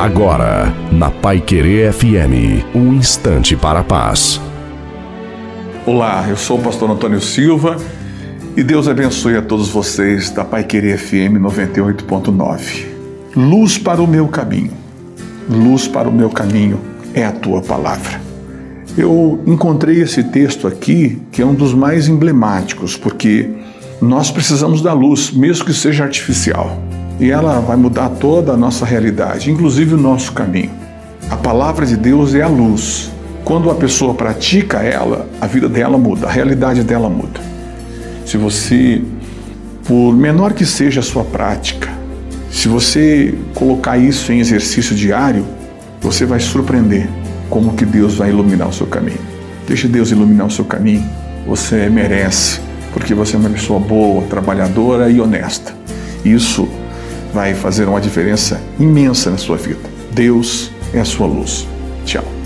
Agora, na Pai Querer FM, um instante para a paz. Olá, eu sou o pastor Antônio Silva e Deus abençoe a todos vocês da Pai Querer FM 98.9. Luz para o meu caminho, luz para o meu caminho é a tua palavra. Eu encontrei esse texto aqui que é um dos mais emblemáticos, porque nós precisamos da luz, mesmo que seja artificial e ela vai mudar toda a nossa realidade, inclusive o nosso caminho. A palavra de Deus é a luz. Quando a pessoa pratica ela, a vida dela muda, a realidade dela muda. Se você, por menor que seja a sua prática, se você colocar isso em exercício diário, você vai surpreender como que Deus vai iluminar o seu caminho. Deixe Deus iluminar o seu caminho. Você merece, porque você é uma pessoa boa, trabalhadora e honesta. Isso vai fazer uma diferença imensa na sua vida. Deus é a sua luz. Tchau.